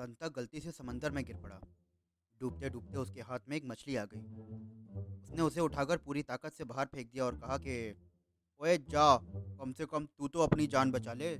संता गलती से समंदर में गिर पड़ा। डूबते डूबते उसके हाथ में एक मछली आ गई। उसने उसे उठाकर पूरी ताकत से बाहर फेंक दिया और कहा कि, ओए जा, कम से कम तू तो अपनी जान बचा ले।